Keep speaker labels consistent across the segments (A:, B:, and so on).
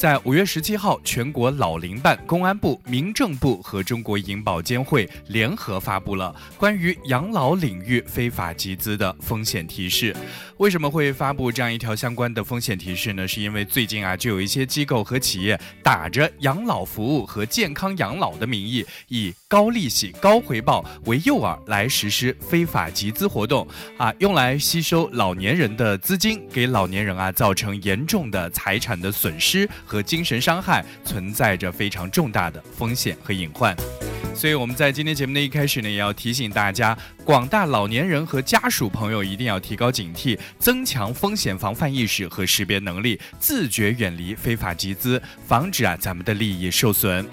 A: 在五月十七号，全国老龄办、公安部、民政部和中国银保监会联合发布了关于养老领域非法集资的风险提示。为什么会发布这样一条相关的风险提示呢？是因为最近啊，就有一些机构和企业打着养老服务和健康养老的名义，以高利息、高回报为诱饵来实施非法集资活动啊，用来吸收老年人的资金，给老年人啊造成严重的财产的损失和精神伤害，存在着非常重大的风险和隐患。所以我们在今天节目的一开始呢，也要提醒大家，广大老年人和家属朋友一定要提高警惕，增强风险防范意识和识别能力，自觉远离非法集资，防止啊咱们的利益受损。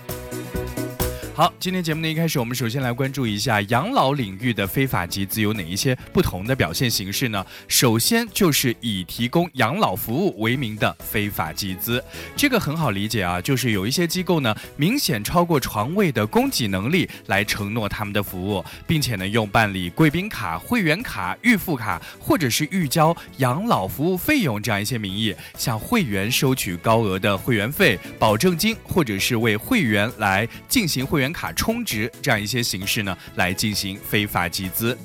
A: 好，今天节目的一开始，我们首先来关注一下养老领域的非法集资有哪一些不同的表现形式呢？首先就是以提供养老服务为名的非法集资，这个很好理解啊，就是有一些机构呢，明显超过床位的供给能力来承诺他们的服务，并且呢，用办理贵宾卡、会员卡、预付卡或者是预交养老服务费用这样一些名义，向会员收取高额的会员费、保证金，或者是为会员来进行会员。卡充值这样一些形式呢，来进行非法集资。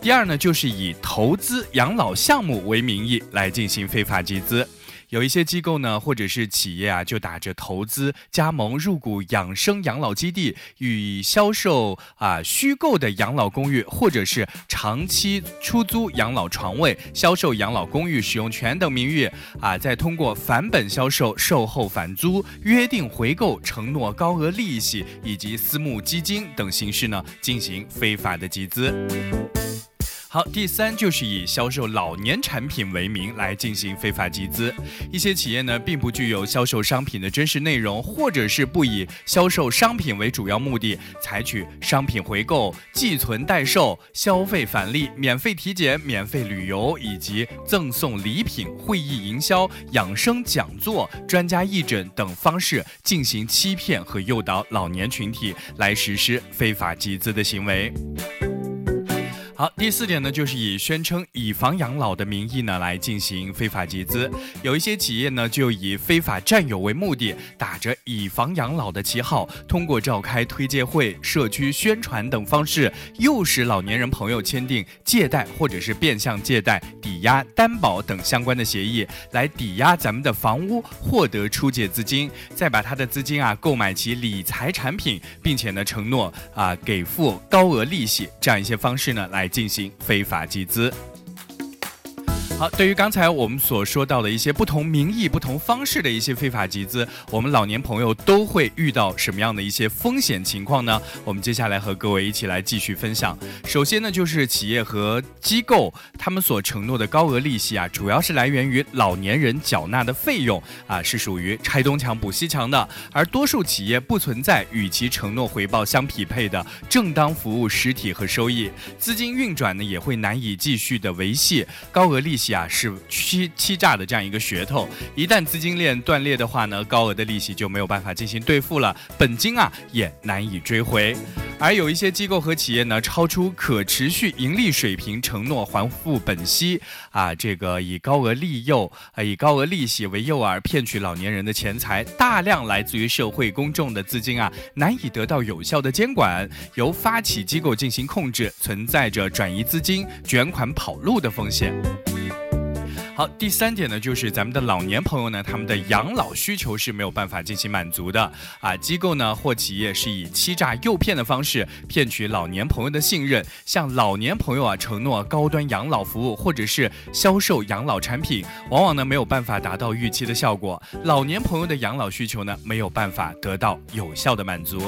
A: 第二呢，就是以投资养老项目为名义来进行非法集资。有一些机构呢，或者是企业啊，就打着投资、加盟、入股养生养老基地，与销售啊虚构的养老公寓，或者是长期出租养老床位、销售养老公寓使用权等名誉啊，再通过返本销售、售后返租、约定回购、承诺高额利息以及私募基金等形式呢，进行非法的集资。好，第三就是以销售老年产品为名来进行非法集资。一些企业呢，并不具有销售商品的真实内容，或者是不以销售商品为主要目的，采取商品回购、寄存代售、消费返利、免费体检、免费旅游以及赠送礼品、会议营销、养生讲座、专家义诊等方式进行欺骗和诱导老年群体来实施非法集资的行为。好，第四点呢，就是以宣称以房养老的名义呢来进行非法集资。有一些企业呢，就以非法占有为目的，打着以房养老的旗号，通过召开推介会、社区宣传等方式，诱使老年人朋友签订借贷或者是变相借贷、抵押、担保等相关的协议，来抵押咱们的房屋，获得出借资金，再把他的资金啊购买其理财产品，并且呢承诺啊给付高额利息，这样一些方式呢来。进行非法集资。好，对于刚才我们所说到的一些不同名义、不同方式的一些非法集资，我们老年朋友都会遇到什么样的一些风险情况呢？我们接下来和各位一起来继续分享。首先呢，就是企业和机构他们所承诺的高额利息啊，主要是来源于老年人缴纳的费用啊，是属于拆东墙补西墙的。而多数企业不存在与其承诺回报相匹配的正当服务实体和收益，资金运转呢也会难以继续的维系。高额利息。啊，是欺欺诈的这样一个噱头，一旦资金链断裂的话呢，高额的利息就没有办法进行兑付了，本金啊也难以追回。而有一些机构和企业呢，超出可持续盈利水平，承诺还付本息啊，这个以高额利诱啊，以高额利息为诱饵，骗取老年人的钱财，大量来自于社会公众的资金啊，难以得到有效的监管，由发起机构进行控制，存在着转移资金、卷款跑路的风险。好，第三点呢，就是咱们的老年朋友呢，他们的养老需求是没有办法进行满足的啊。机构呢或企业是以欺诈诱骗的方式骗取老年朋友的信任，向老年朋友啊承诺高端养老服务，或者是销售养老产品，往往呢没有办法达到预期的效果，老年朋友的养老需求呢没有办法得到有效的满足。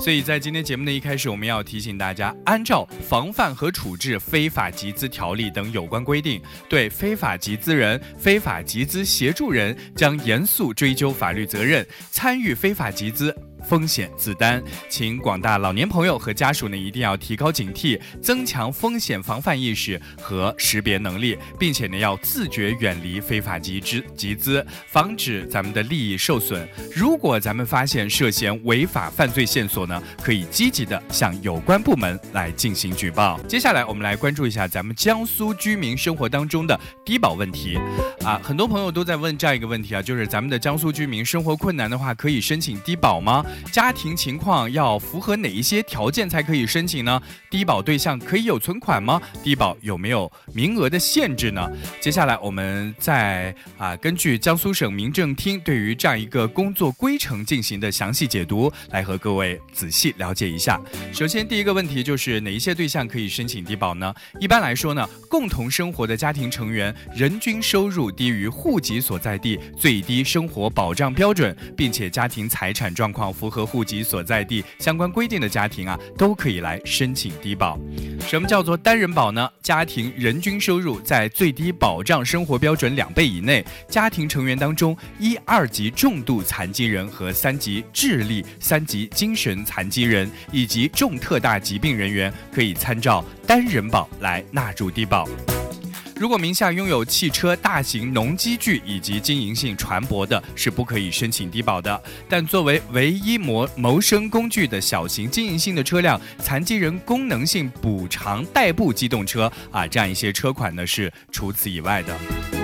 A: 所以在今天节目的一开始，我们要提醒大家，按照《防范和处置非法集资条例》等有关规定，对非法集资人、非法集资协助人将严肃追究法律责任，参与非法集资。风险自担。请广大老年朋友和家属呢一定要提高警惕，增强风险防范意识和识别能力，并且呢要自觉远离非法集资集资，防止咱们的利益受损。如果咱们发现涉嫌违法犯罪线索呢，可以积极的向有关部门来进行举报。接下来我们来关注一下咱们江苏居民生活当中的低保问题。啊，很多朋友都在问这样一个问题啊，就是咱们的江苏居民生活困难的话，可以申请低保吗？家庭情况要符合哪一些条件才可以申请呢？低保对象可以有存款吗？低保有没有名额的限制呢？接下来我们再啊，根据江苏省民政厅对于这样一个工作规程进行的详细解读，来和各位仔细了解一下。首先，第一个问题就是哪一些对象可以申请低保呢？一般来说呢，共同生活的家庭成员人均收入低于户籍所在地最低生活保障标准，并且家庭财产状况符合户籍所在地相关规定的家庭啊，都可以来申请低保。什么叫做单人保呢？家庭人均收入在最低保障生活标准两倍以内，家庭成员当中一二级重度残疾人和三级智力、三级精神残疾人以及重特大疾病人员，可以参照单人保来纳入低保。如果名下拥有汽车、大型农机具以及经营性船舶的，是不可以申请低保的。但作为唯一谋谋生工具的小型经营性的车辆、残疾人功能性补偿代步机动车啊，这样一些车款呢，是除此以外的。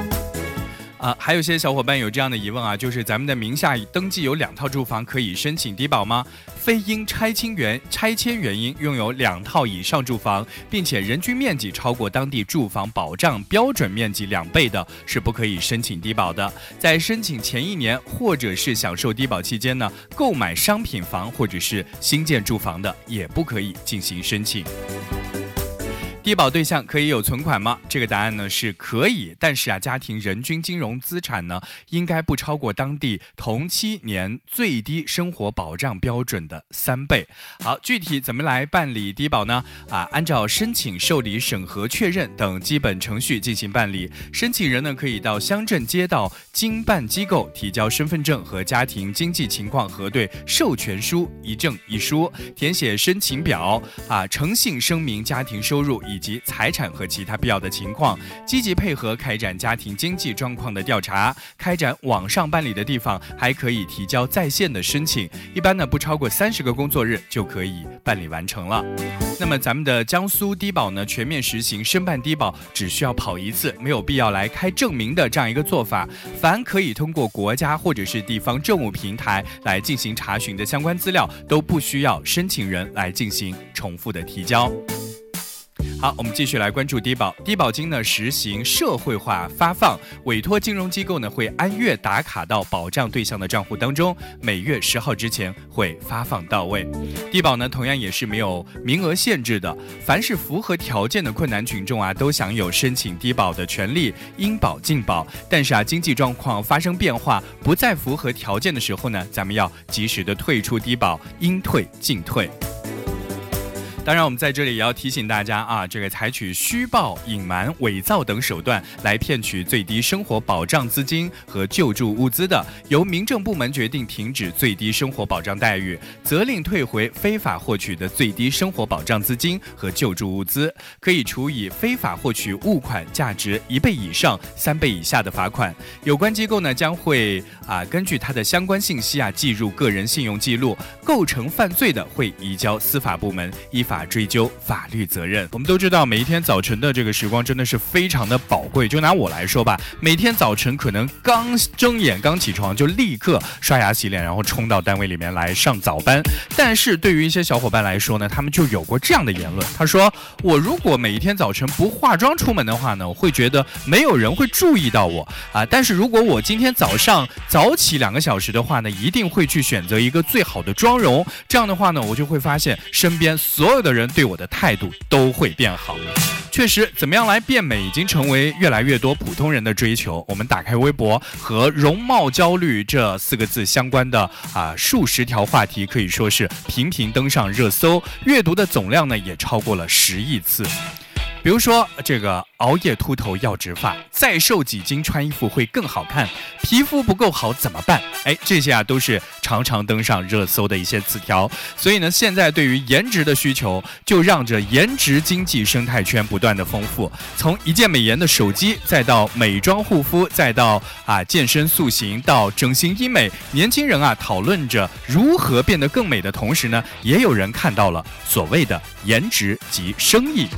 A: 啊，还有些小伙伴有这样的疑问啊，就是咱们的名下登记有两套住房，可以申请低保吗？非因拆迁原拆迁原因拥有两套以上住房，并且人均面积超过当地住房保障标准面积两倍的，是不可以申请低保的。在申请前一年或者是享受低保期间呢，购买商品房或者是新建住房的，也不可以进行申请。低保对象可以有存款吗？这个答案呢是可以，但是啊，家庭人均金融资产呢应该不超过当地同期年最低生活保障标准的三倍。好，具体怎么来办理低保呢？啊，按照申请、受理、审核、确认等基本程序进行办理。申请人呢可以到乡镇街道经办机构提交身份证和家庭经济情况核对授权书一证一书，填写申请表啊，诚信声明家庭收入以以及财产和其他必要的情况，积极配合开展家庭经济状况的调查。开展网上办理的地方，还可以提交在线的申请，一般呢不超过三十个工作日就可以办理完成了。那么咱们的江苏低保呢，全面实行申办低保只需要跑一次，没有必要来开证明的这样一个做法。凡可以通过国家或者是地方政务平台来进行查询的相关资料，都不需要申请人来进行重复的提交。好，我们继续来关注低保。低保金呢实行社会化发放，委托金融机构呢会按月打卡到保障对象的账户当中，每月十号之前会发放到位。低保呢同样也是没有名额限制的，凡是符合条件的困难群众啊，都享有申请低保的权利，应保尽保。但是啊，经济状况发生变化，不再符合条件的时候呢，咱们要及时的退出低保，应退尽退。当然，我们在这里也要提醒大家啊，这个采取虚报、隐瞒、伪造等手段来骗取最低生活保障资金和救助物资的，由民政部门决定停止最低生活保障待遇，责令退回非法获取的最低生活保障资金和救助物资，可以处以非法获取物款价值一倍以上三倍以下的罚款。有关机构呢，将会啊根据他的相关信息啊记入个人信用记录，构成犯罪的会移交司法部门依法。追究法律责任。我们都知道，每一天早晨的这个时光真的是非常的宝贵。就拿我来说吧，每天早晨可能刚睁眼、刚起床，就立刻刷牙洗脸，然后冲到单位里面来上早班。但是对于一些小伙伴来说呢，他们就有过这样的言论。他说：“我如果每一天早晨不化妆出门的话呢，我会觉得没有人会注意到我啊。但是如果我今天早上早起两个小时的话呢，一定会去选择一个最好的妆容。这样的话呢，我就会发现身边所有。”的人对我的态度都会变好。确实，怎么样来变美已经成为越来越多普通人的追求。我们打开微博，和容貌焦虑这四个字相关的啊数十条话题可以说是频频登上热搜，阅读的总量呢也超过了十亿次。比如说这个熬夜秃头要植发，再瘦几斤穿衣服会更好看，皮肤不够好怎么办？哎，这些啊都是常常登上热搜的一些词条。所以呢，现在对于颜值的需求，就让着颜值经济生态圈不断的丰富。从一键美颜的手机，再到美妆护肤，再到啊健身塑形，到整形医美，年轻人啊讨论着如何变得更美的同时呢，也有人看到了所谓的颜值及生意。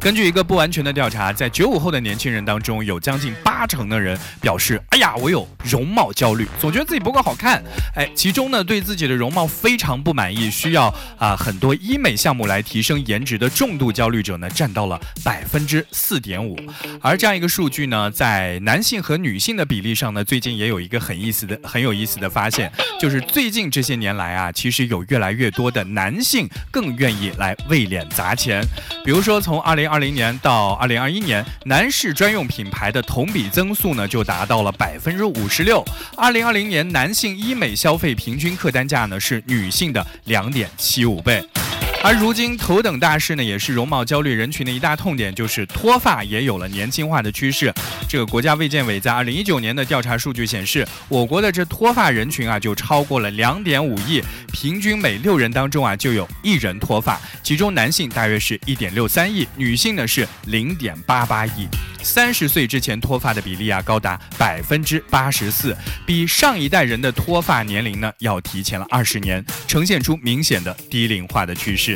A: 根据一个不完全的调查，在九五后的年轻人当中，有将近八成的人表示：“哎呀，我有容貌焦虑，总觉得自己不够好看。”哎，其中呢，对自己的容貌非常不满意，需要啊很多医美项目来提升颜值的重度焦虑者呢，占到了百分之四点五。而这样一个数据呢，在男性和女性的比例上呢，最近也有一个很意思的、很有意思的发现，就是最近这些年来啊，其实有越来越多的男性更愿意来为脸砸钱。比如说，从二零二零年到二零二一年，男士专用品牌的同比增速呢就达到了百分之五十六。二零二零年男性医美消费平均客单价呢是女性的两点七五倍。而如今头等大事呢，也是容貌焦虑人群的一大痛点，就是脱发也有了年轻化的趋势。这个国家卫健委在二零一九年的调查数据显示，我国的这脱发人群啊，就超过了两点五亿，平均每六人当中啊，就有一人脱发，其中男性大约是一点六三亿，女性呢是零点八八亿。三十岁之前脱发的比例啊，高达百分之八十四，比上一代人的脱发年龄呢要提前了二十年，呈现出明显的低龄化的趋势。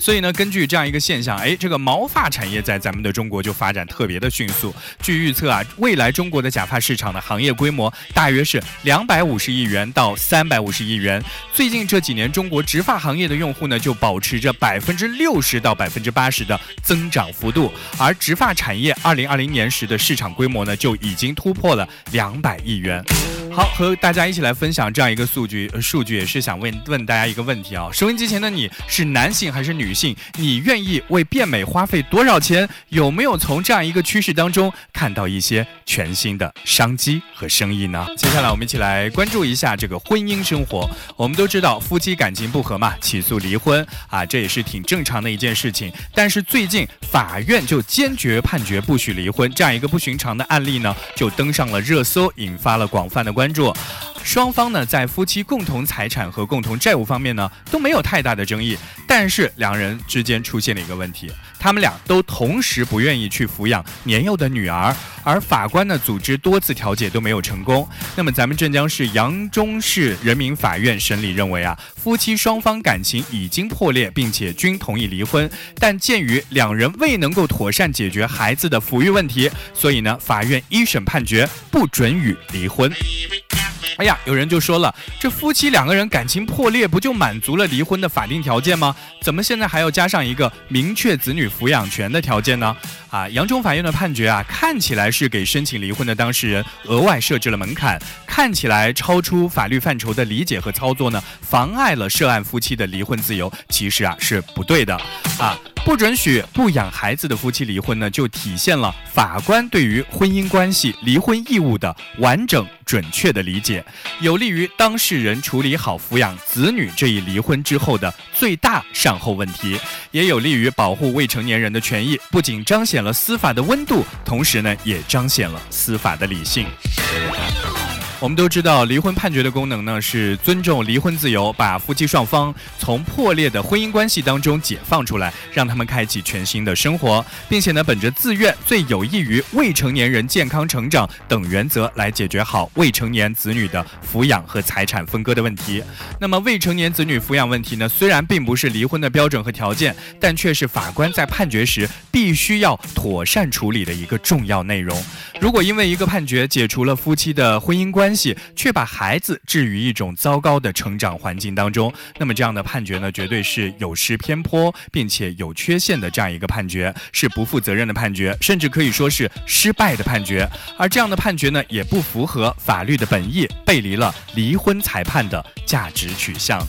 A: 所以呢，根据这样一个现象，哎，这个毛发产业在咱们的中国就发展特别的迅速。据预测啊，未来中国的假发市场的行业规模大约是两百五十亿元到三百五十亿元。最近这几年，中国植发行业的用户呢就保持着百分之六十到百分之八十的增长幅度，而植发产业二零二零年时的市场规模呢就已经突破了两百亿元。好，和大家一起来分享这样一个数据，数据也是想问问大家一个问题啊：收音机前的你是男性还是女性？你愿意为变美花费多少钱？有没有从这样一个趋势当中看到一些全新的商机和生意呢？接下来我们一起来关注一下这个婚姻生活。我们都知道，夫妻感情不和嘛，起诉离婚啊，这也是挺正常的一件事情。但是最近法院就坚决判决不许离婚，这样一个不寻常的案例呢，就登上了热搜，引发了广泛的关。关注，双方呢在夫妻共同财产和共同债务方面呢都没有太大的争议，但是两人之间出现了一个问题，他们俩都同时不愿意去抚养年幼的女儿，而法官呢组织多次调解都没有成功。那么咱们镇江市扬中市人民法院审理认为啊，夫妻双方感情已经破裂，并且均同意离婚，但鉴于两人未能够妥善解决孩子的抚育问题，所以呢法院一审判决不准予离婚。哎呀，有人就说了，这夫妻两个人感情破裂，不就满足了离婚的法定条件吗？怎么现在还要加上一个明确子女抚养权的条件呢？啊，扬州法院的判决啊，看起来是给申请离婚的当事人额外设置了门槛，看起来超出法律范畴的理解和操作呢，妨碍了涉案夫妻的离婚自由，其实啊是不对的，啊。不准许不养孩子的夫妻离婚呢，就体现了法官对于婚姻关系、离婚义务的完整准确的理解，有利于当事人处理好抚养子女这一离婚之后的最大善后问题，也有利于保护未成年人的权益。不仅彰显了司法的温度，同时呢，也彰显了司法的理性。我们都知道，离婚判决的功能呢是尊重离婚自由，把夫妻双方从破裂的婚姻关系当中解放出来，让他们开启全新的生活，并且呢，本着自愿、最有益于未成年人健康成长等原则来解决好未成年子女的抚养和财产分割的问题。那么，未成年子女抚养问题呢，虽然并不是离婚的标准和条件，但却是法官在判决时必须要妥善处理的一个重要内容。如果因为一个判决解除了夫妻的婚姻关，关系却把孩子置于一种糟糕的成长环境当中，那么这样的判决呢，绝对是有失偏颇并且有缺陷的这样一个判决，是不负责任的判决，甚至可以说是失败的判决。而这样的判决呢，也不符合法律的本意，背离了离婚裁判的价值取向。